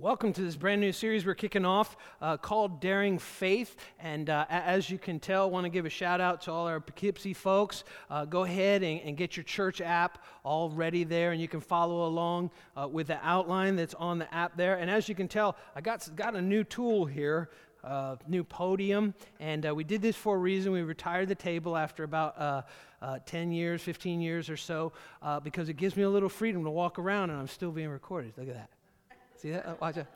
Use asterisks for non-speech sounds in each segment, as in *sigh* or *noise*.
Welcome to this brand new series we're kicking off uh, called Daring Faith. And uh, as you can tell, I want to give a shout out to all our Poughkeepsie folks. Uh, go ahead and, and, get your church app all ready there, and you can follow along uh, with the outline that's on the app there. And as you can tell, I got, got a new tool here. Uh, new podium, and uh, we did this for a reason. We retired the table after about 10 years, 15 years or so, because it gives me a little freedom to walk around and I'm still being recorded. Look at that. See that? Uh, watch it.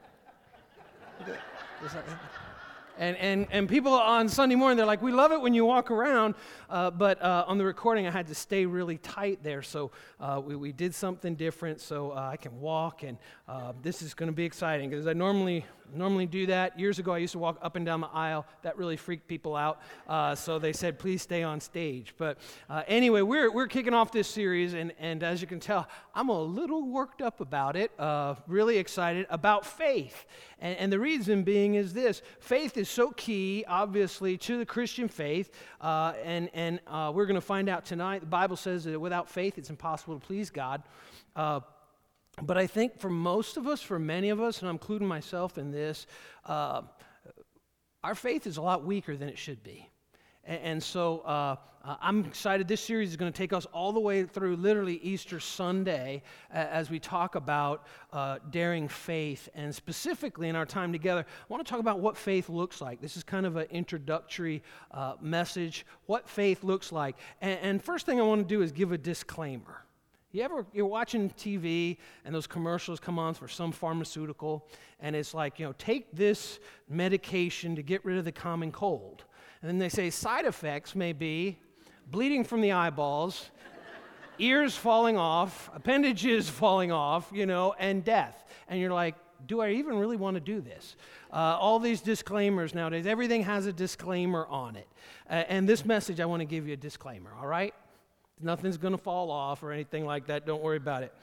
And, and, and people on Sunday morning, they're like, we love it when you walk around, uh, but uh, on the recording, I had to stay really tight there. So uh, we, we did something different so uh, I can walk, and uh, this is going to be exciting because I normally normally do that. Years ago, I used to walk up and down the aisle. That really freaked people out. Uh, so they said, please stay on stage. But uh, anyway, we're, we're kicking off this series, and, and as you can tell, I'm a little worked up about it, uh, really excited about faith. And, and, the reason being is this faith is so key, obviously, to the Christian faith. Uh, and and uh, we're going to find out tonight. The Bible says that without faith, it's impossible to please God. But I think for most of us, for many of us, and I'm including myself in this, uh, our faith is a lot weaker than it should be. And, so uh, I'm excited. This series is going to take us all the way through literally Easter Sunday as we talk about uh, daring faith. And specifically in our time together, I want to talk about what faith looks like. This is kind of an introductory uh, message, what faith looks like. And first thing I want to do is give a disclaimer. You ever you're watching TV and those commercials come on for some pharmaceutical and it's like, you know, take this medication to get rid of the common cold. And then they say side effects may be bleeding from the eyeballs, *laughs* ears falling off, appendages *laughs* falling off, you know, and death. And you're like, do I even really want to do this? Uh, all these disclaimers nowadays, everything has a disclaimer on it. Uh, and this message, I want to give you a disclaimer, all right? Nothing's going to fall off or anything like that. Don't worry about it.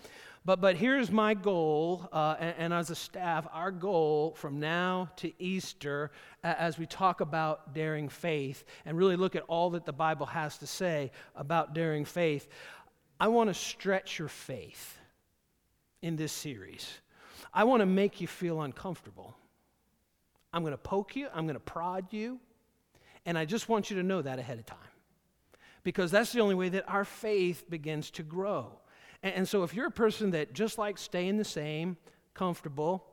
But, but here's my goal, uh, and, and, as a staff, our goal from now to Easter, uh, as we talk about daring faith and really look at all that the Bible has to say about daring faith, I want to stretch your faith in this series. I want to make you feel uncomfortable. I'm going to poke you, I'm going to prod you, and I just want you to know that ahead of time because that's the only way that our faith begins to grow. And, and so if you're a person that just likes staying the same, comfortable,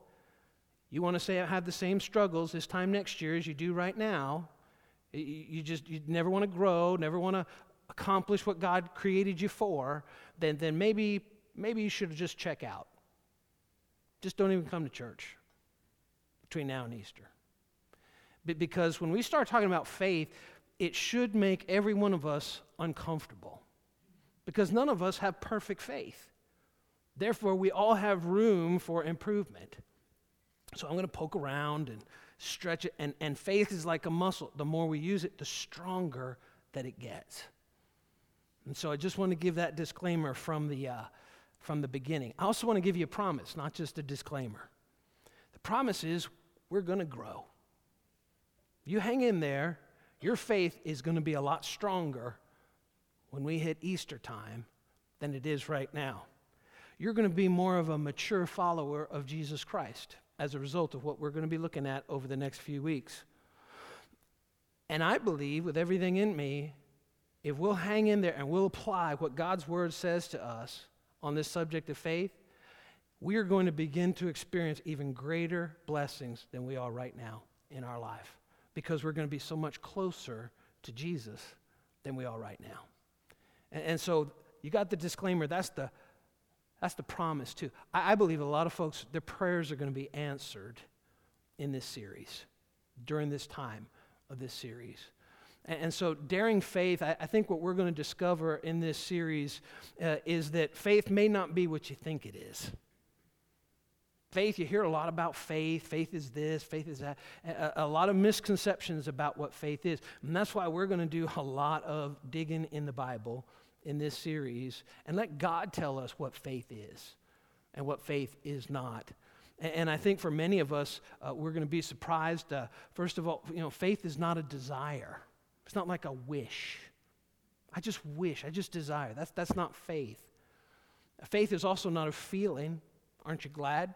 you want to say I have the same struggles this time next year as you do right now, you, you just you never want to grow, never want to accomplish what God created you for, then, then maybe, maybe you should just check out. Just don't even come to church between now and Easter. Because when we start talking about faith, it should make every one of us uncomfortable because none of us have perfect faith. Therefore, we all have room for improvement. So I'm going to poke around and stretch it. And, and faith is like a muscle. The more we use it, the stronger that it gets. And so I just want to give that disclaimer from the, uh, from the beginning. I also want to give you a promise, not just a disclaimer. The promise is we're going to grow. You hang in there, your faith is going to be a lot stronger when we hit Easter time than it is right now. You're going to be more of a mature follower of Jesus Christ as a result of what we're going to be looking at over the next few weeks. And I believe with everything in me, if we'll hang in there and we'll apply what God's word says to us on this subject of faith, we are going to begin to experience even greater blessings than we are right now in our life because we're going to be so much closer to Jesus than we are right now. And, and so you got the disclaimer. That's the, that's the promise, too. I, I believe a lot of folks, their prayers are going to be answered in this series, during this time of this series. And, and so, daring faith, I, I, think what we're going to discover in this series uh, is that faith may not be what you think it is. Faith, you hear a lot about faith. Faith is this, faith is that. A, a lot of misconceptions about what faith is. And that's why we're going to do a lot of digging in the Bible in this series and let God tell us what faith is and what faith is not. And, and I think for many of us, uh, we're going to be surprised. Uh, first of all, you know, faith is not a desire, it's not like a wish. I just wish, I just desire. That's, that's not faith. Faith is also not a feeling. Aren't you glad?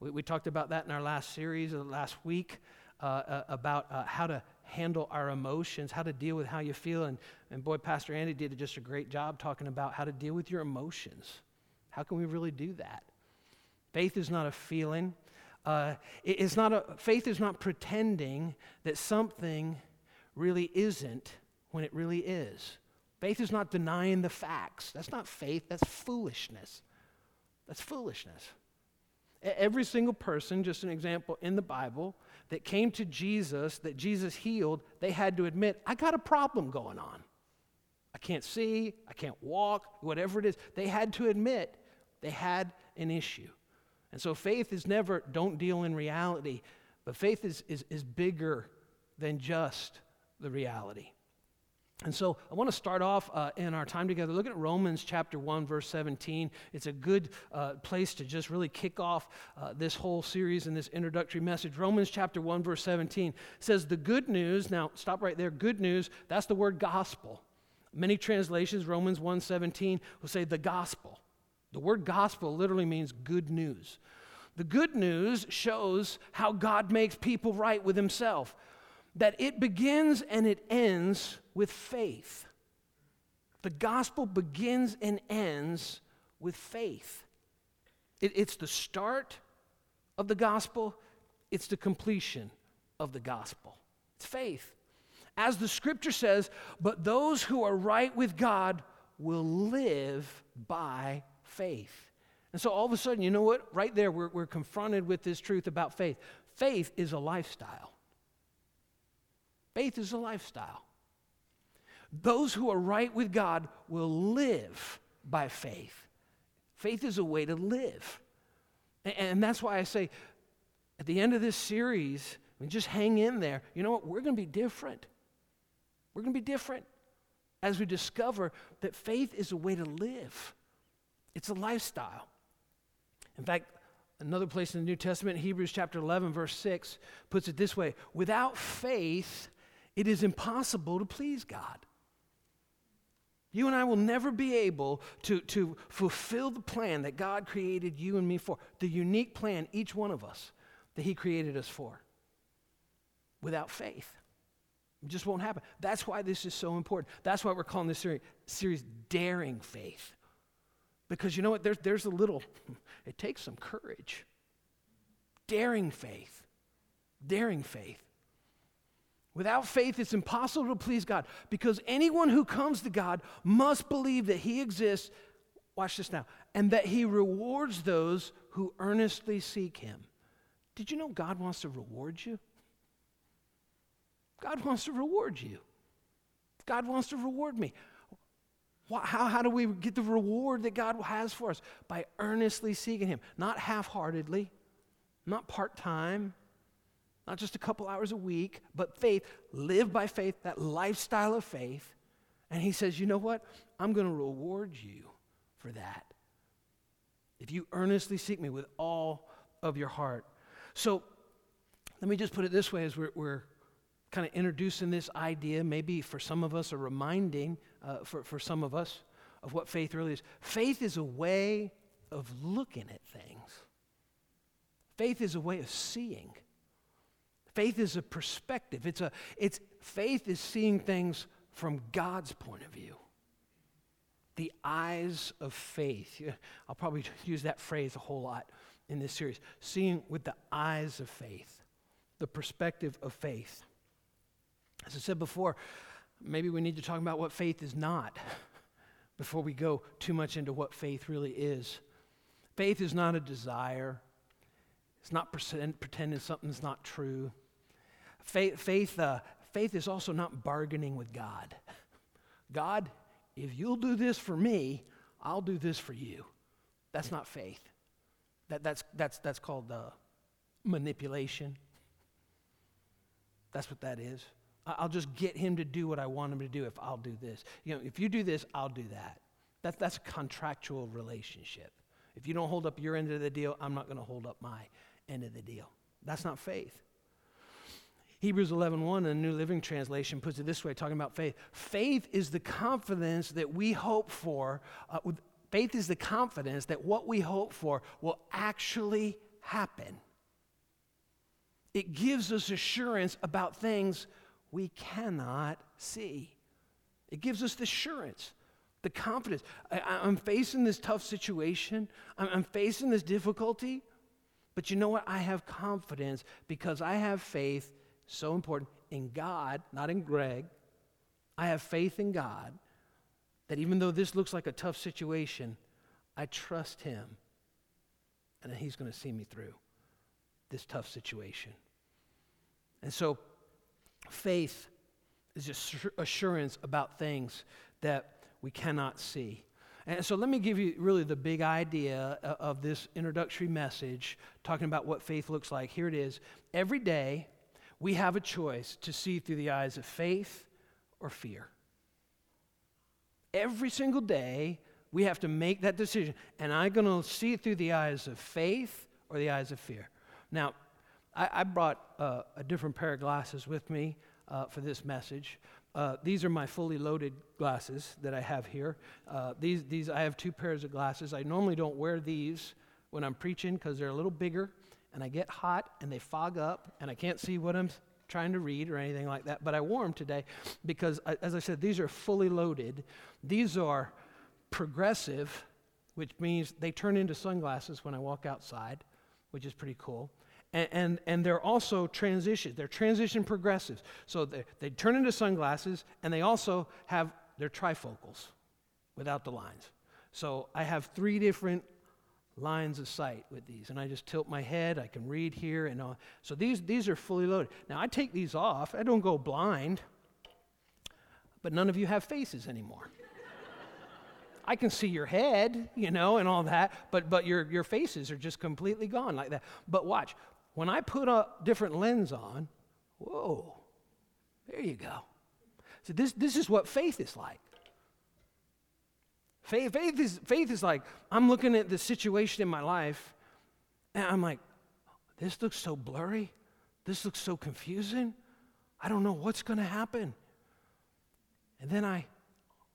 We, we talked about that in our last series, uh, last week, uh, uh, about uh, how to handle our emotions, how to deal with how you feel. And, and boy, Pastor Andy did just a great job talking about how to deal with your emotions. How can we really do that? Faith is not a feeling. Uh, it, it's not a, faith is not pretending that something really isn't when it really is. Faith is not denying the facts. That's not faith, that's foolishness. That's foolishness. Every single person, just an example in the Bible, that came to Jesus, that Jesus healed, they had to admit, I got a problem going on. I can't see, I can't walk, whatever it is. They had to admit they had an issue. And so faith is never don't deal in reality, but faith is, is, is bigger than just the reality. And so I want to start off uh, in our time together looking at Romans chapter 1, verse 17. It's a good uh, place to just really kick off uh, this whole series and this introductory message. Romans chapter 1, verse 17 says, The good news, now stop right there, good news, that's the word gospel. Many translations, Romans 1 17, will say the gospel. The word gospel literally means good news. The good news shows how God makes people right with himself that it begins and it ends with faith. The gospel begins and ends with faith. It, it's the start of the gospel, it's the completion of the gospel. It's faith. As the scripture says, but those who are right with God will live by faith. And so all of a sudden, you know what? Right there, we're, we're confronted with this truth about faith. Faith is a lifestyle. Faith is a lifestyle. Those who are right with God will live by faith. Faith is a way to live. And that's why I say at the end of this series, I mean, just hang in there. You know what? We're going to be different. We're going to be different as we discover that faith is a way to live, it's a lifestyle. In fact, another place in the New Testament, Hebrews chapter 11, verse 6, puts it this way Without faith, it is impossible to please God. You and I will never be able to, to fulfill the plan that God created you and me for, the unique plan, each one of us, that He created us for, without faith. It just won't happen. That's why this is so important. That's why we're calling this series, series Daring Faith. Because you know what? There's, there's a little, *laughs* it takes some courage. Daring faith. Daring faith. Without faith, it's impossible to please God because anyone who comes to God must believe that He exists. Watch this now. And that He rewards those who earnestly seek Him. Did you know God wants to reward you? God wants to reward you. God wants to reward me. How, how do we get the reward that God has for us? By earnestly seeking Him, not half heartedly, not part time, not just a couple hours a week, but faith. Live by faith, that lifestyle of faith. And he says, You know what? I'm going to reward you for that. If you earnestly seek me with all of your heart. So let me just put it this way as we're, we're kind of introducing this idea, maybe for some of us, a reminding uh, for, for some of us of what faith really is. Faith is a way of looking at things, faith is a way of seeing. Faith is a perspective. It's a, it's, faith is seeing things from God's point of view. The eyes of faith. *laughs* I'll probably *laughs* use that phrase a whole lot in this series. Seeing with the eyes of faith, the perspective of faith. As I said before, maybe we need to talk about what faith is not *laughs* before we go too much into what faith really is. Faith is not a desire, it's not pretending something's not true. Faith, faith, uh, faith is also not bargaining with God. God, if you'll do this for me, I'll do this for you. That's not faith. That, that's, that's, that's called uh, manipulation. That's what that is. I'll just get him to do what I want him to do if I'll do this. You know, if you do this, I'll do that. that that's a contractual relationship. If you don't hold up your end of the deal, I'm not going to hold up my end of the deal. That's not faith. Hebrews 11:1 in the New Living Translation puts it this way, talking about faith. Faith is the confidence that we hope for. Uh, faith is the confidence that what we hope for will actually happen. It gives us assurance about things we cannot see. It gives us the assurance, the confidence. I, am facing this tough situation, I'm, I'm facing this difficulty, but you know what? I have confidence because I have faith, so important, in God, not in Greg. I have faith in God that even though this looks like a tough situation, I trust Him and He's going to see me through this tough situation. And so, faith is just assurance about things that we cannot see. And so, let me give you really the big idea of this introductory message, talking about what faith looks like. Here it is. Every day, we have a choice to see through the eyes of faith or fear. Every single day, we have to make that decision. And I'm going to see through the eyes of faith or the eyes of fear. Now, I, I brought uh, a different pair of glasses with me uh, for this message. Uh, these are my fully loaded glasses that I have here. Uh, these, these, I have two pairs of glasses. I normally don't wear these when I'm preaching because they're a little bigger and I get hot and they fog up and I can't see what I'm trying to read or anything like that. But I wore them today because, uh, as I said, these are fully loaded. These are progressive, which means they turn into sunglasses when I walk outside, which is pretty cool. And, and, and, they're also transition. They're transition progressives. So they, they turn into sunglasses, and they also have their trifocals without the lines. So I have three different lines of sight with these, and I just tilt my head. I can read here, and all. so these these are fully loaded. Now I take these off. I don't go blind, but none of you have faces anymore. I can see your head, you know, and all that, but, but your, your faces are just completely gone like that. But watch, when I put a different lens on, whoa, there you go. So this, this is what faith is like. Faith, faith, is, faith is like, I'm looking at the situation in my life, and I'm like, this looks so blurry. This looks so confusing. I don't know what's going to happen. And then I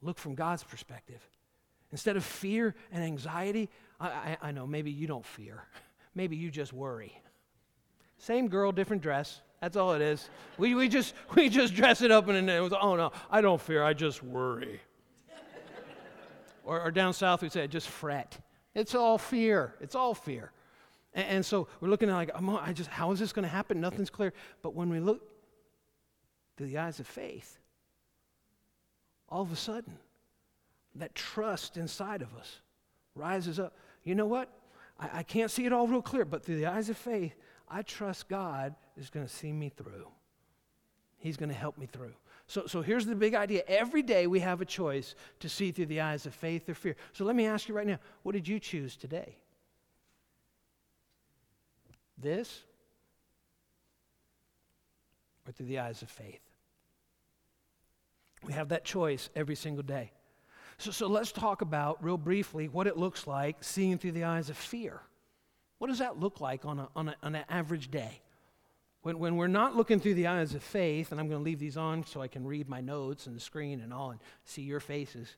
look from God's perspective. Instead of fear and anxiety, I, I, I know maybe you don't fear. *laughs* Maybe you just worry. Same girl, different dress. That's all it is. We, we, just, *laughs* we just dress it up and it was, oh no, I don't fear, I just worry. Or, or down south, we say, just fret. It's all fear. It's all fear. And, and so we're looking at like, I just, how is this going to happen? Nothing's clear. But when we look through the eyes of faith, all of a sudden, that trust inside of us rises up. You know what? I, I can't see it all real clear, but through the eyes of faith, I trust God is going to see me through. He's going to help me through. So, so here's the big idea. Every day we have a choice to see through the eyes of faith or fear. So let me ask you right now what did you choose today? This or through the eyes of faith? We have that choice every single day. So, so let's talk about, real briefly, what it looks like seeing through the eyes of fear. What does that look like on, a, on, a, on an average day? When, when we're not looking through the eyes of faith, and I'm going to leave these on so I can read my notes and the screen and all and see your faces.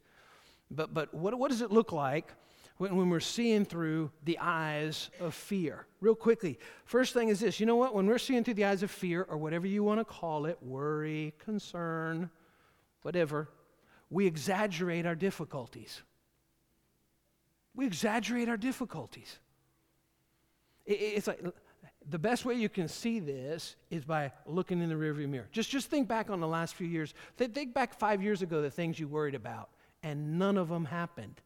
But, but what, what does it look like when, when we're seeing through the eyes of fear? Real quickly, first thing is this you know what? When we're seeing through the eyes of fear, or whatever you want to call it worry, concern, whatever we exaggerate our difficulties. We exaggerate our difficulties. It's like the best way you can see this is by looking in the rearview mirror. Just, just think back on the last few years. Think back five years ago, the things you worried about, and none of them happened.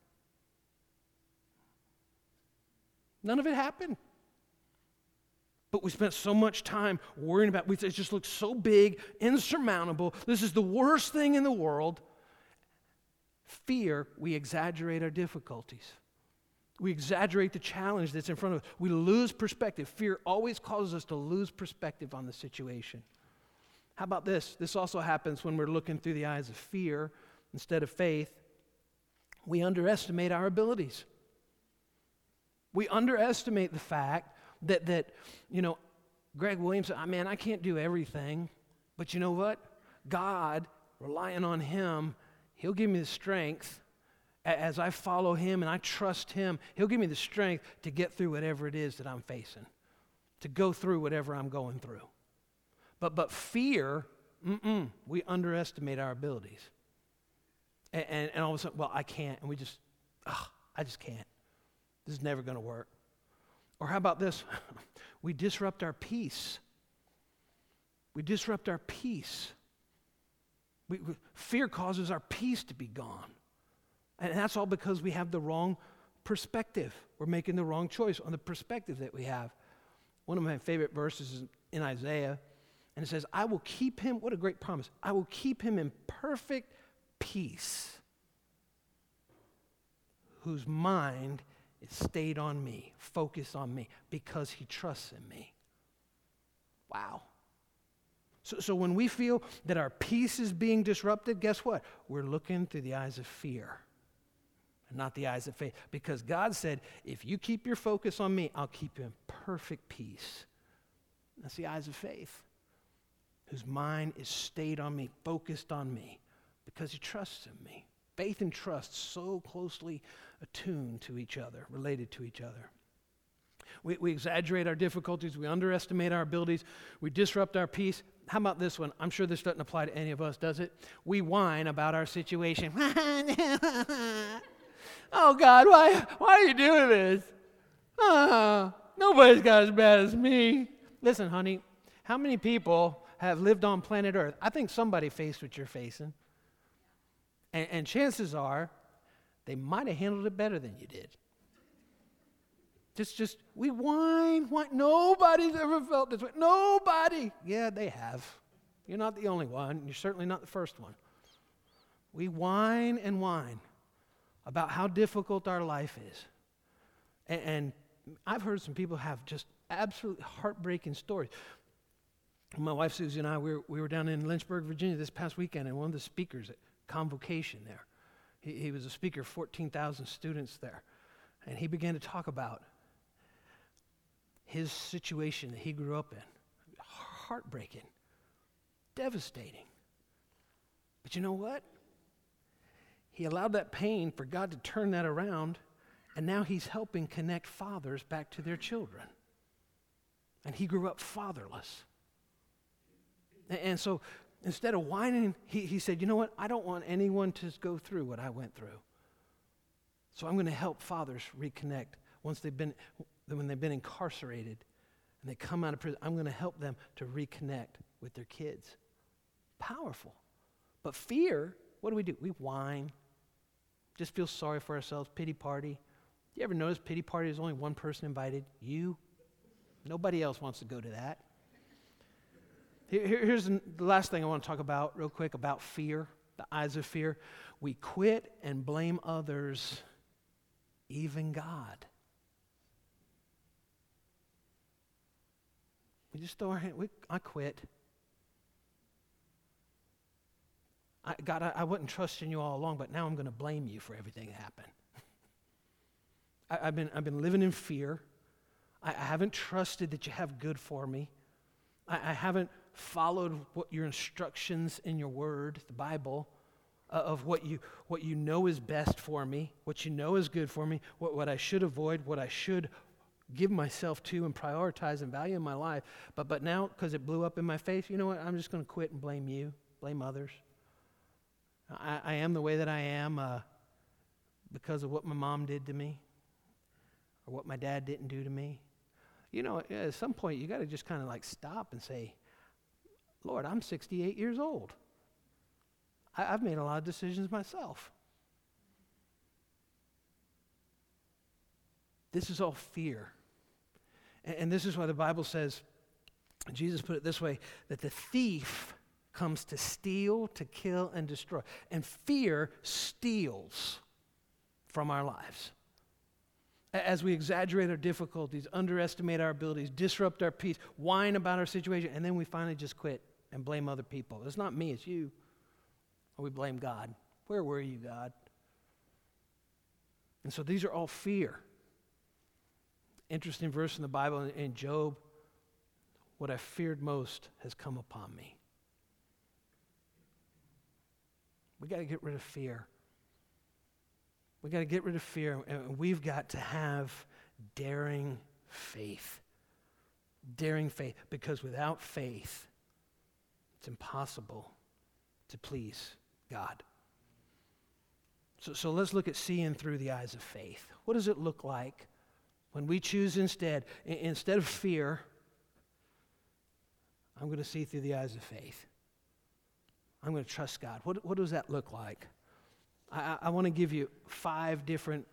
None of it happened. But we spent so much time worrying about it. It just looks so big, insurmountable. This is the worst thing in the world. Fear, we exaggerate our difficulties. We exaggerate the challenge that's in front of us. We lose perspective. Fear always causes us to lose perspective on the situation. How about this? This also happens when we're looking through the eyes of fear instead of faith. We underestimate our abilities. We underestimate the fact that, that you know, Greg Williams said, man, I can't do everything. But you know what? God, relying on Him, He'll give me the strength as I follow Him and I trust Him. He'll give me the strength to get through whatever it is that I'm facing. to go through whatever I'm going through. But, but fear, we underestimate our abilities. And, and, and, all of a sudden, well, I can't. And we just, ugh, I just can't. This is never going to work. Or how about this? *laughs* we disrupt our peace. We disrupt our peace. We, we, fear causes our peace to be gone. And that's all because we have the wrong perspective. We're making the wrong choice on the perspective that we have. One of my favorite verses is in Isaiah, and it says, I will keep him, what a great promise, I will keep him in perfect peace, whose mind is stayed on me, focused on me, because he trusts in me. Wow. So, so when we feel that our peace is being disrupted, guess what? We're looking through the eyes of fear not the eyes of faith. Because God said, if you keep your focus on me, I'll keep you in perfect peace. That's the eyes of faith, whose mind is stayed on me, focused on me, because he trusts in me. Faith and trust so closely attuned to each other, related to each other. We, we exaggerate our difficulties, we underestimate our abilities, we disrupt our peace. How about this one? I'm sure this doesn't apply to any of us, does it? We whine about our situation. *laughs* oh, God, why, why are you doing this? Ah, nobody's got as bad as me. Listen, honey, how many people have lived on planet Earth? I think somebody faced what you're facing. And, and chances are they might have handled it better than you did. Just, just, we whine, whine. Nobody's ever felt this way. Nobody. Yeah, they have. You're not the only one. You're certainly not the first one. We whine and whine about how difficult our life is. And, and I've heard some people have just absolutely heartbreaking stories. My wife Susie and I, we were, we were down in Lynchburg, Virginia this past weekend, and one of the speakers at Convocation there, he, he was a speaker, of 14,000 students there, and he began to talk about his situation that he grew up in. Heartbreaking, devastating. But you know what? He allowed that pain for God to turn that around, and now he's helping connect fathers back to their children. And he grew up fatherless. And so instead of whining, he, he said, You know what? I don't want anyone to go through what I went through. So I'm going to help fathers reconnect once they've been, when they've been incarcerated and they come out of prison. I'm going to help them to reconnect with their kids. Powerful. But fear, what do we do? We whine, just feel sorry for ourselves, pity party. You ever notice pity party is only one person invited? You. Nobody else wants to go to that. Here, here's the last thing I want to talk about, real quick, about fear, the eyes of fear. We quit and blame others, even God. We just throw our hand, we, I quit. I, God, I, I wasn't trusting you all along, but now I'm going to blame you for everything that happened. I, have been, I've been living in fear. I, I, haven't trusted that you have good for me. I, I haven't followed what your instructions in your word, the Bible, uh, of what you, what you know is best for me, what you know is good for me, what, what I should avoid, what I should give myself to and prioritize and value in my life. But, but now, because it blew up in my face, you know what? I'm just going to quit and blame you, blame others. I, I am the way that I am uh, because of what my mom did to me or what my dad didn't do to me. You know, at some point, you got to just kind of like stop and say, Lord, I'm 68 years old. I, have made a lot of decisions myself. This is all fear. And, and this is why the Bible says, Jesus put it this way that the thief comes to steal, to kill, and destroy. And fear steals from our lives. As we exaggerate our difficulties, underestimate our abilities, disrupt our peace, whine about our situation, and then we finally just quit and blame other people. It's not me, it's you. Or we blame God. Where were you, God? And so these are all fear. Interesting verse in the Bible in Job what I feared most has come upon me. We got to get rid of fear. We got to get rid of fear, and we've got to have daring faith. daring faith, because without faith, it's impossible to please God. So, so let's look at seeing through the eyes of faith. What does it look like when we choose instead, instead of fear, I'm going to see through the eyes of faith? I'm going to trust God. What, what does that look like? I, I want to give you five different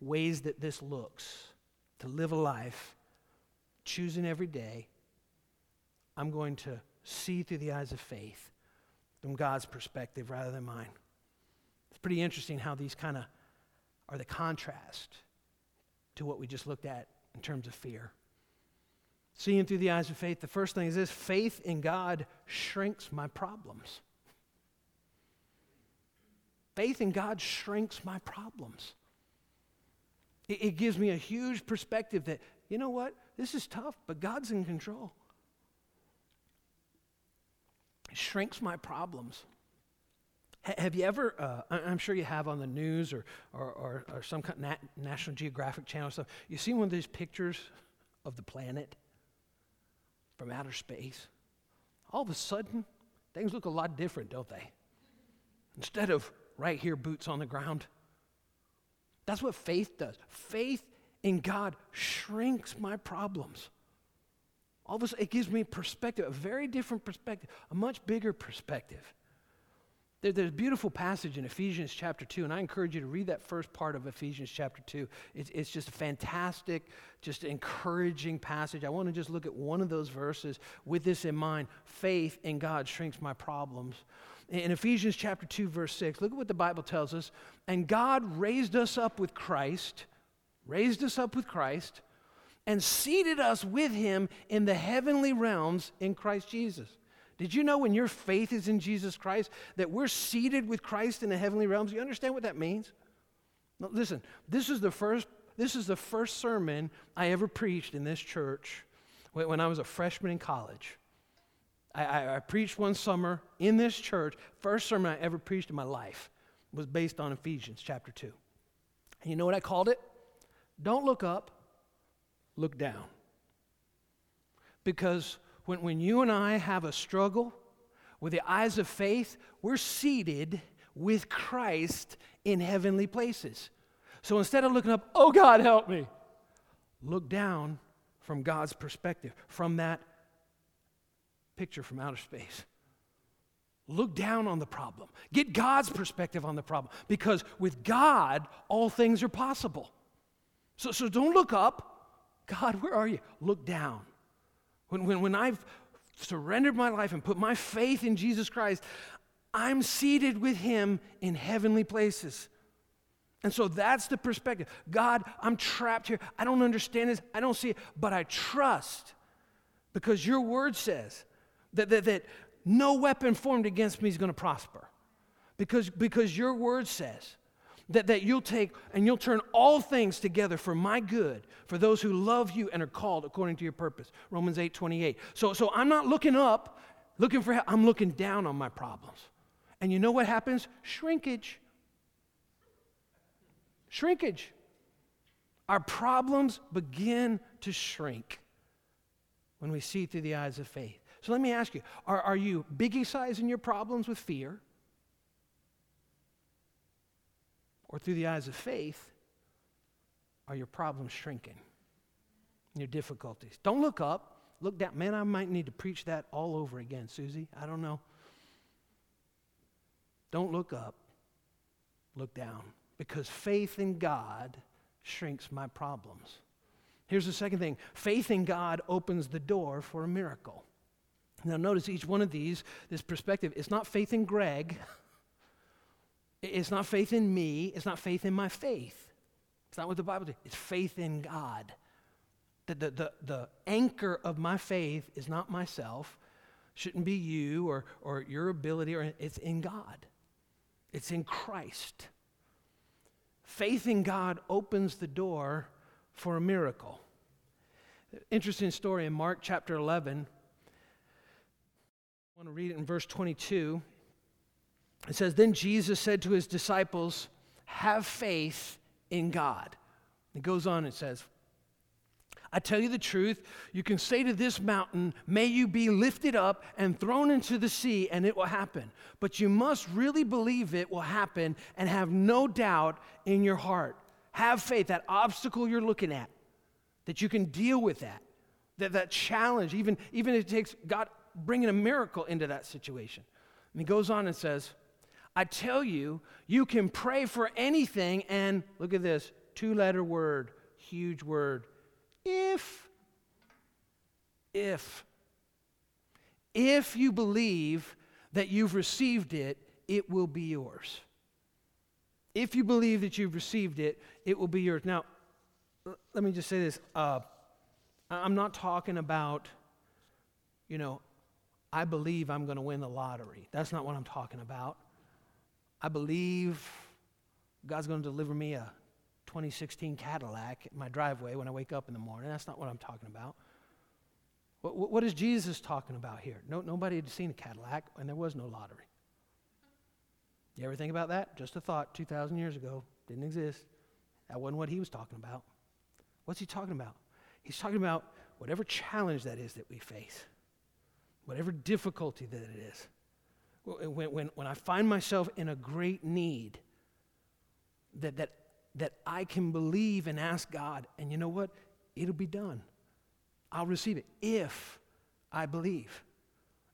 ways that this looks to live a life, choosing every day. I'm going to see through the eyes of faith from God's perspective rather than mine It's pretty interesting how these kind of are the contrast to what we just looked at in terms of fear. Seeing through the eyes of faith, the first thing is this faith in God shrinks my problems. Faith in God shrinks my problems. It, it, gives me a huge perspective that, you know what, this is tough, but God's in control. It shrinks my problems. Have you ever, uh, I'm sure you have on the news or, or, or, or some kind of nat- National Geographic channel stuff, you see one of these pictures of the planet from outer space? All of a sudden, things look a lot different, don't they? Instead of right here, boots on the ground. That's what faith does. Faith in God shrinks my problems. All of a sudden, it gives me perspective, a very different perspective, a much bigger perspective. There, there's a beautiful passage in Ephesians chapter 2, and I encourage you to read that first part of Ephesians chapter 2. It's, it's just a fantastic, just encouraging passage. I want to just look at one of those verses with this in mind. Faith in God shrinks my problems. In Ephesians chapter 2, verse 6, look at what the Bible tells us. And God raised us up with Christ, raised us up with Christ, and seated us with him in the heavenly realms in Christ Jesus. Did you know when your faith is in Jesus Christ that we're seated with Christ in the heavenly realms? You understand what that means? Now, listen, this is the first this is the first sermon I ever preached in this church when I was a freshman in college. I, I, I, preached one summer in this church. First sermon I ever preached in my life was based on Ephesians chapter 2. And you know what I called it? Don't look up, look down. Because when, when you and I have a struggle with the eyes of faith, we're seated with Christ in heavenly places. So instead of looking up, oh God, help me, look down from God's perspective, from that picture from outer space. Look down on the problem. Get God's perspective on the problem because with God, all things are possible. So, so don't look up. God, where are you? Look down. When, when, when I've surrendered my life and put my faith in Jesus Christ, I'm seated with Him in heavenly places. And so that's the perspective. God, I'm trapped here. I don't understand this. I don't see it, but I trust because your word says that, that, that no weapon formed against me is going to prosper. Because, because your word says that, that you'll take and you'll turn all things together for my good, for those who love you and are called according to your purpose. Romans 8 28. So, so I'm not looking up, looking for help, I'm looking down on my problems. And you know what happens? Shrinkage. Shrinkage. Our problems begin to shrink when we see through the eyes of faith. So let me ask you are, are you biggie sizing your problems with fear? or through the eyes of faith, are your problems shrinking? Your difficulties. Don't look up. Look down. Man, I might need to preach that all over again, Susie. I don't know. Don't look up. Look down. Because faith in God shrinks my problems. Here's the second thing faith in God opens the door for a miracle. Now, notice each one of these, this perspective, it's not faith in Greg. It's not faith in me, it's not faith in my faith. It's not what the Bible says. It's faith in God. The, the, the, the anchor of my faith is not myself, shouldn't be you or, or your ability, or it's in God. It's in Christ. Faith in God opens the door for a miracle. Interesting story in Mark chapter 11. I want to read it in verse 22. It says, Then Jesus said to his disciples, Have faith in God. It goes on, it says, I tell you the truth, you can say to this mountain, May you be lifted up and thrown into the sea, and it will happen. But you must really believe it will happen and have no doubt in your heart. Have faith, that obstacle you're looking at, that you can deal with that, that, that challenge, even, even if it takes God bringing a miracle into that situation. And he goes on and says, I tell you, you can pray for anything, and look at this two letter word, huge word if, if, if you believe that you've received it, it will be yours. If you believe that you've received it, it will be yours. Now, let me just say this. Uh, I'm not talking about, you know, I believe I'm going to win the lottery. That's not what I'm talking about. I believe God's going to deliver me a 2016 Cadillac in my driveway when I wake up in the morning. That's not what I'm talking about. What, what is Jesus talking about here? No, nobody had seen a Cadillac, and there was no lottery. You ever think about that? Just a thought 2,000 years ago. Didn't exist. That wasn't what he was talking about. What's he talking about? He's talking about whatever challenge that is that we face, whatever difficulty that it is. When, when, when I find myself in a great need, that, that that I can believe and ask God, and you know what? It'll be done. I'll receive it if I believe.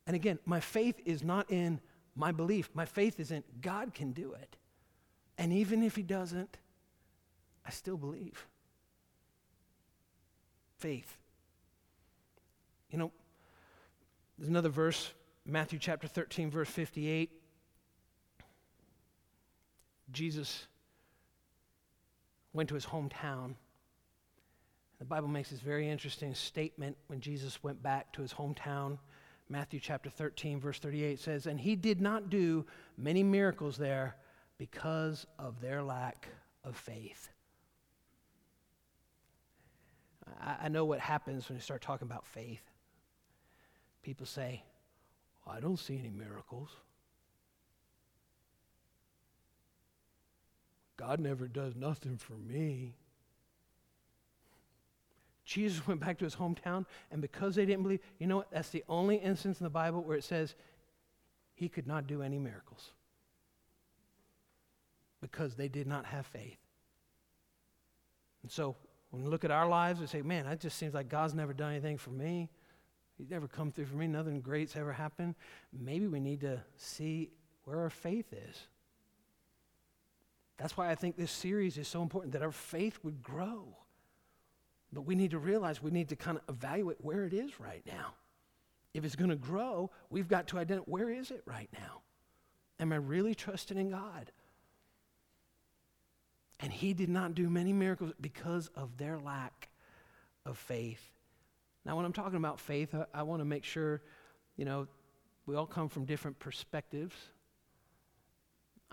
And again, my faith is not in my belief, my faith is in God can do it. And even if He doesn't, I still believe. Faith. You know, there's another verse, Matthew chapter 13, verse 58. Jesus went to his hometown. The Bible makes this very interesting statement when Jesus went back to his hometown. Matthew chapter 13, verse 38 says, And he did not do many miracles there because of their lack of faith. I, I know what happens when you start talking about faith. People say, I don't see any miracles. God never does nothing for me. Jesus *laughs* went back to his hometown, and because they didn't believe, you know what? That's the only instance in the Bible where it says he could not do any miracles because they did not have faith. And so when we look at our lives, we say, man, that just seems like God's never done anything for me. He's never come through for me. Nothing great's ever happened. Maybe we need to see where our faith is. That's why I think this series is so important that our faith would grow. But we need to realize we need to kind of evaluate where it is right now. If it's going to grow, we've got to identify where is it right now? Am I really trusting in God? And he did not do many miracles because of their lack of faith. Now, when I'm talking about faith, I, I want to make sure, you know, we all come from different perspectives.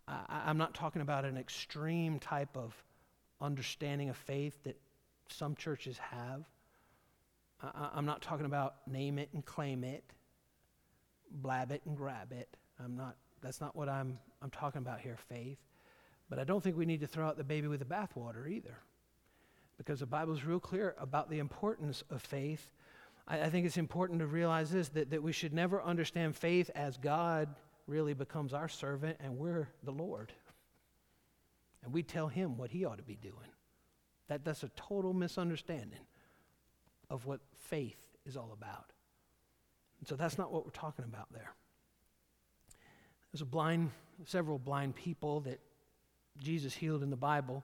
I, am not talking about an extreme type of understanding of faith that some churches have. I, I'm not talking about name it and claim it, blab it and grab it. I'm not, that's not what I'm, I'm talking about here, faith. But I don't think we need to throw out the baby with the bathwater either. Because the Bible's real clear about the importance of faith. I, I think it's important to realize this that, that we should never understand faith as God really becomes our servant and we're the Lord. And we tell him what he ought to be doing. That, that's a total misunderstanding of what faith is all about. And so that's not what we're talking about there. There's a blind, several blind people that Jesus healed in the Bible.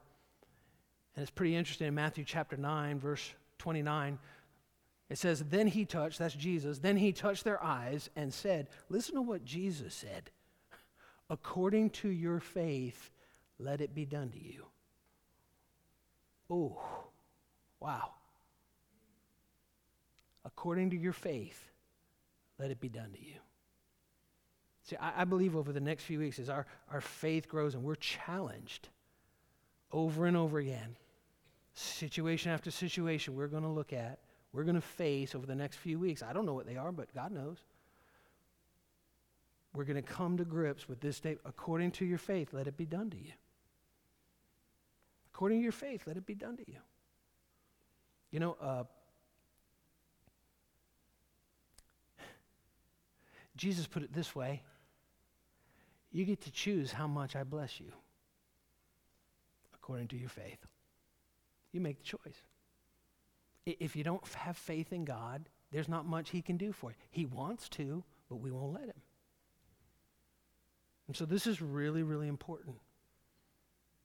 And it's pretty interesting in Matthew chapter 9, verse 29. It says, Then he touched, that's Jesus, then he touched their eyes and said, Listen to what Jesus said. According to your faith, let it be done to you. Oh, wow. According to your faith, let it be done to you. See, I, I, believe over the next few weeks, as our, our faith grows and we're challenged over and over again, situation after situation, we're going to look at we're going to face over the next few weeks. I don't know what they are, but God knows. We're going to come to grips with this day. According to your faith, let it be done to you. According to your faith, let it be done to you. You know, uh, Jesus put it this way You get to choose how much I bless you according to your faith. You make the choice. If you don't have faith in God, there's not much He can do for you. He wants to, but we won't let Him. And so this is really, really important.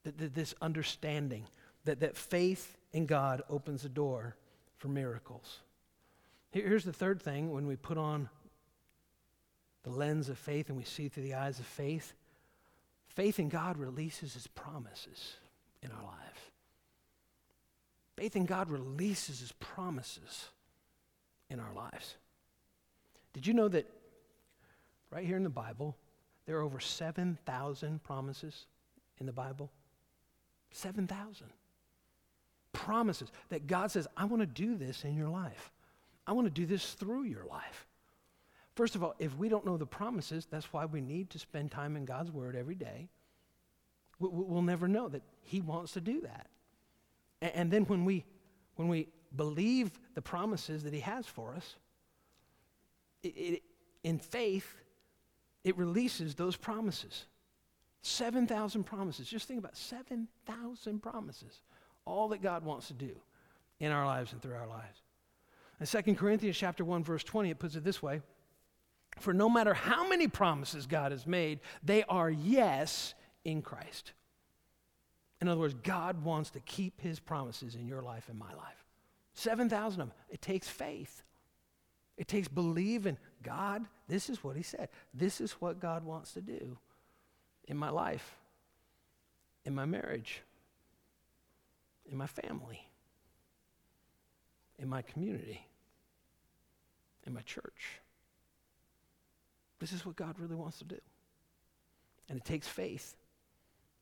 That, that this understanding that, that faith in God opens the door for miracles. Here's the third thing when we put on the lens of faith and we see through the eyes of faith, faith in God releases his promises in our lives. Faith in God releases his promises in our lives. Did you know that right here in the Bible, there are over 7,000 promises in the Bible? 7,000 promises that God says, I want to do this in your life. I want to do this through your life. First of all, if we don't know the promises, that's why we need to spend time in God's Word every day. We'll never know that He wants to do that. And then when we, when we believe the promises that He has for us, it, it, in faith, it releases those promises. 7,000 promises. Just think about 7,000 promises. All that God wants to do in our lives and through our lives. In 2 Corinthians chapter 1 verse 20 it puts it this way, for no matter how many promises God has made, they are yes in Christ. In other words, God wants to keep his promises in your life and my life. 7,000 of them. It takes faith. It takes believing God, this is what he said. This is what God wants to do in my life, in my marriage, in my family, in my community, in my church. This is what God really wants to do. And it takes faith.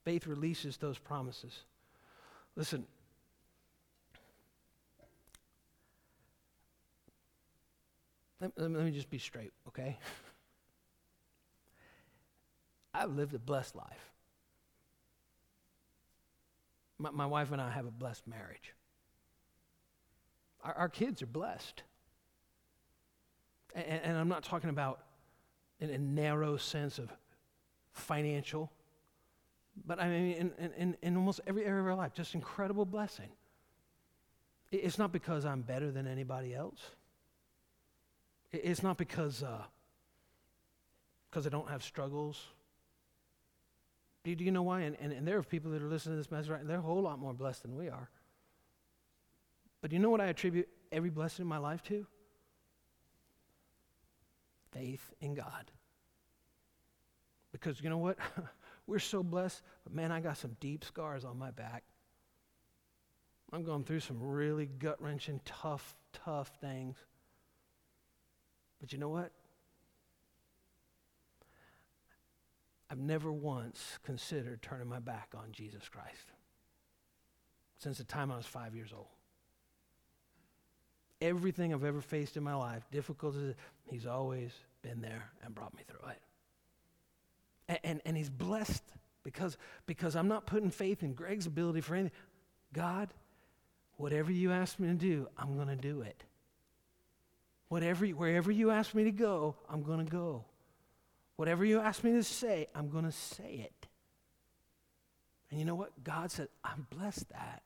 Faith releases those promises. Listen, let, let, me just be straight, okay? *laughs* I've lived a blessed life. My, my wife and I have a blessed marriage. Our, our kids are blessed. And, and I'm not talking about in a narrow sense of financial, but I mean, in, in, in almost every area of our life, just incredible blessing. It's not because I'm better than anybody else. It's not because uh, because I don't have struggles. Do you, do you know why? And, and, and there are people that are listening to this message right and they're a whole lot more blessed than we are. But you know what I attribute every blessing in my life to? faith in God. Because you know what? *laughs* We're so blessed, but man, I got some deep scars on my back. I'm going through some really gut wrenching, tough, tough things. But you know what? I've never once considered turning my back on Jesus Christ since the time I was five years old everything I've ever faced in my life, difficult as He's always been there and brought me through it. And, and, and He's blessed because, because I'm not putting faith in Greg's ability for anything. God, whatever you ask me to do, I'm going to do it. Whatever, wherever you ask me to go, I'm going to go. Whatever you ask me to say, I'm going to say it. And you know what? God said, I'm blessed that.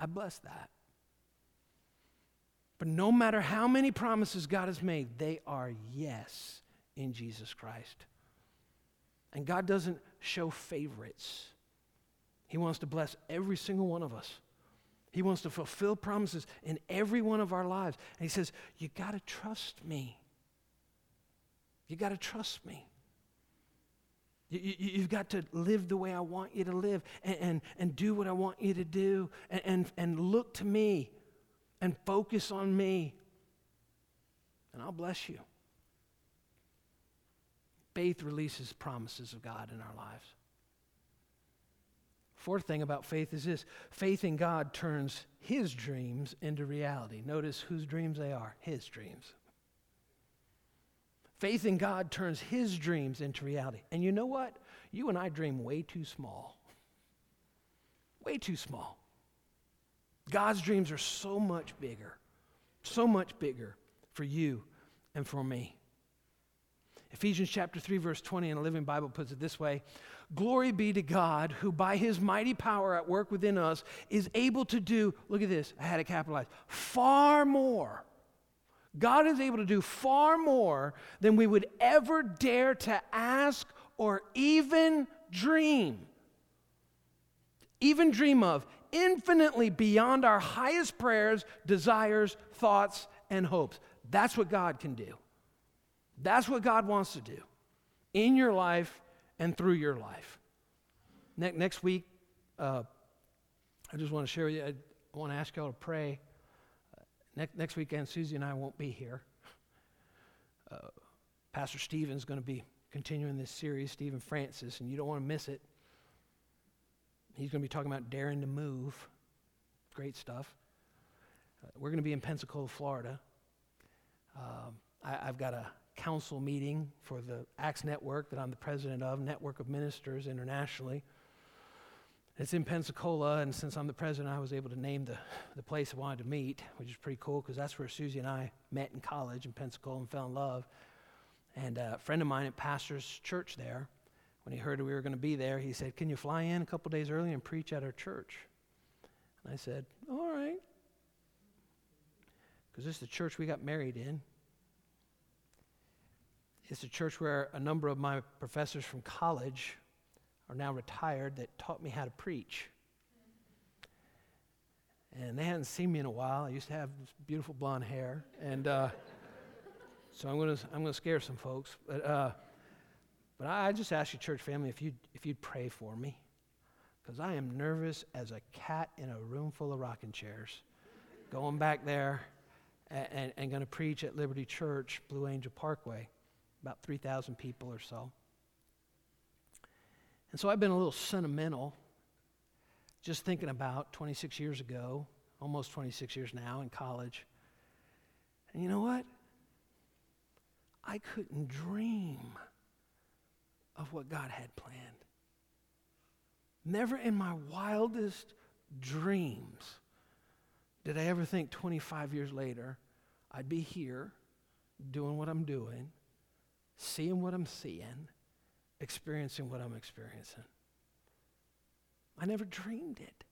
I bless that. But no matter how many promises God has made, they are yes in Jesus Christ. And God doesn't show favorites. He wants to bless every single one of us. He wants to fulfill promises in every one of our lives. And He says, You got to trust me. You got to trust me. You, have got to live the way I want you to live and, and, and do what I want you to do and, and, and look to me and focus on me, and I'll bless you. Faith releases promises of God in our lives. Fourth thing about faith is this faith in God turns his dreams into reality. Notice whose dreams they are his dreams. Faith in God turns his dreams into reality. And you know what? You and I dream way too small. Way too small. God's dreams are so much bigger, so much bigger for you and for me. Ephesians chapter 3, verse 20 in the Living Bible puts it this way Glory be to God, who by his mighty power at work within us is able to do, look at this, I had it capitalized, far more. God is able to do far more than we would ever dare to ask or even dream. Even dream of, infinitely beyond our highest prayers, desires, thoughts, and hopes. That's what God can do. That's what God wants to do in your life and through your life. Ne- next week, uh, I just want to share with you, I want to ask y'all to pray. Uh, ne- next weekend, Susie and I won't be here. Uh, Pastor Stephen's going to be continuing this series, Stephen Francis, and you don't want to miss it. He's going to be talking about daring to move. Great stuff. Uh, we're going to be in Pensacola, Florida. Um, I, have got a council meeting for the Acts Network that I'm the president of, Network of Ministers internationally. It's in Pensacola, and since I'm the president, I was able to name the, the place I wanted to meet, which is pretty cool because that's where Susie and I met in college in Pensacola and fell in love. And uh, a friend of mine at pastor's church there, when he heard we were going to be there, he said, Can you fly in a couple days early and preach at our church? And I said, All right. Because this is the church we got married in. It's a church where a number of my professors from college are now retired that taught me how to preach. And they hadn't seen me in a while. I used to have beautiful blonde hair. And uh, so I'm going to I'm gonna scare some folks. But, uh, but I, just ask you, church family, if you'd, if you'd pray for me. Because I am nervous as a cat in a room full of rocking chairs. Going back there and, and, and going to preach at Liberty Church, Blue Angel Parkway about 3,000 people or so. And so I've been a little sentimental just thinking about 26 years ago, almost 26 years now in college. And you know what? I couldn't dream of what God had planned. Never in my wildest dreams did I ever think 25 years later I'd be here doing what I'm doing seeing what I'm seeing, experiencing what I'm experiencing. I never dreamed it.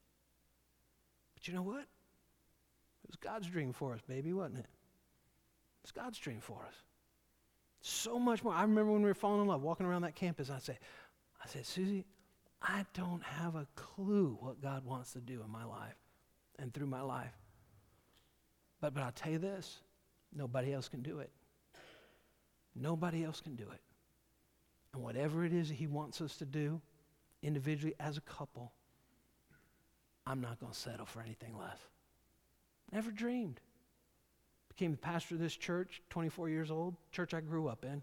But you know what? It was God's dream for us, baby, wasn't it? It was God's dream for us. So much more. I remember when we were falling in love, walking around that campus, I say, I said, Susie, I don't have a clue what God wants to do in my life and through my life. But, but I'll tell you this nobody else can do it. Nobody else can do it. And whatever it is that He wants us to do, individually, as a couple, I'm not going to settle for anything less. Never dreamed. Became the pastor of this church, 24 years old, church I grew up in.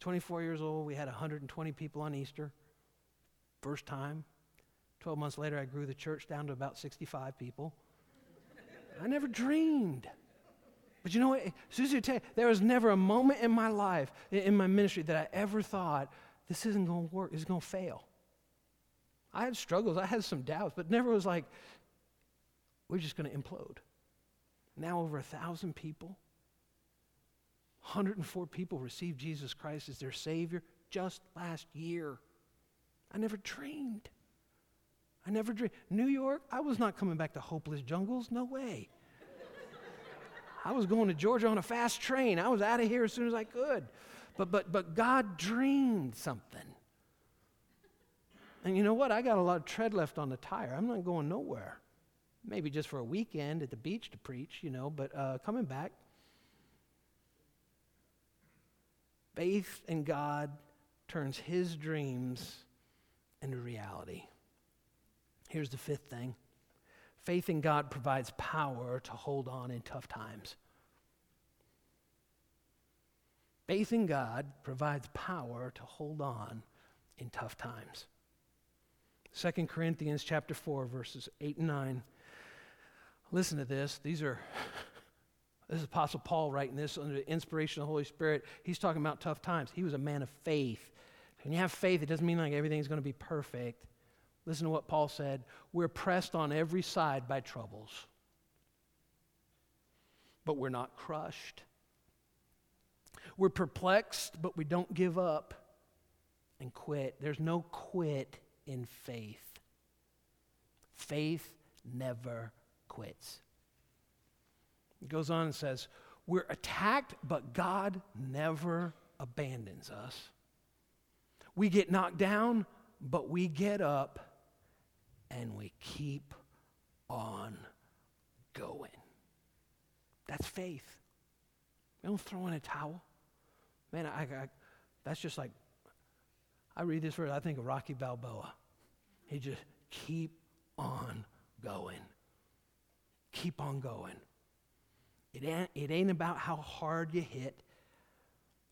24 years old, we had 120 people on Easter. First time. 12 months later, I grew the church down to about 65 people. I never dreamed. But you know what? Susie, tell you, there was never a moment in my life, in my ministry, that I ever thought, this isn't going to work, it's going to fail. I had struggles, I had some doubts, but never was like, we're just going to implode. Now over a thousand people, 104 people received Jesus Christ as their Savior just last year. I never dreamed. I never dreamed. New York, I was not coming back to hopeless jungles. No way. I was going to Georgia on a fast train. I was out of here as soon as I could. But, but, but God dreamed something. And you know what? I got a lot of tread left on the tire. I'm not going nowhere. Maybe just for a weekend at the beach to preach, you know, but uh, coming back. Faith in God turns his dreams into reality. Here's the fifth thing Faith in God provides power to hold on in tough times. Faith in God provides power to hold on in tough times. 2 Corinthians chapter 4 verses 8 and 9. Listen to this. These are *laughs* this is Apostle Paul writing this under the inspiration of the Holy Spirit. He's talking about tough times. He was a man of faith. When you have faith, it doesn't mean like everything's going to be perfect. Listen to what Paul said. We're pressed on every side by troubles, but we're not crushed. We're perplexed, but we don't give up and quit. There's no quit in faith. Faith never quits. He goes on and says, We're attacked, but God never abandons us. We get knocked down, but we get up and we keep on going. That's faith. We don't throw in a towel. Man, I, I, that's just like, I read this verse, I think of Rocky Balboa. He just keep on going. Keep on going. It ain't, it ain't about how hard you hit.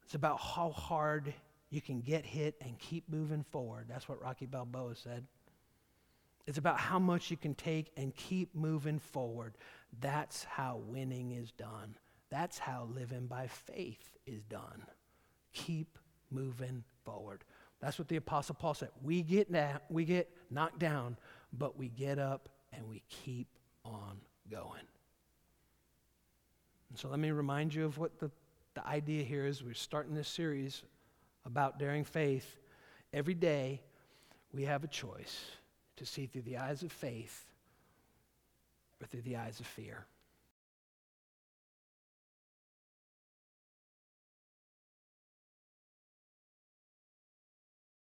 It's about how hard you can get hit and keep moving forward. That's what Rocky Balboa said. It's about how much you can take and keep moving forward. That's how winning is done. That's how living by faith is done. Keep moving forward. That's what the apostle Paul said. We get na- we get knocked down, but we get up and we keep on going. And so let me remind you of what the, the idea here is. We're starting this series about daring faith. Every day we have a choice to see through the eyes of faith or through the eyes of fear.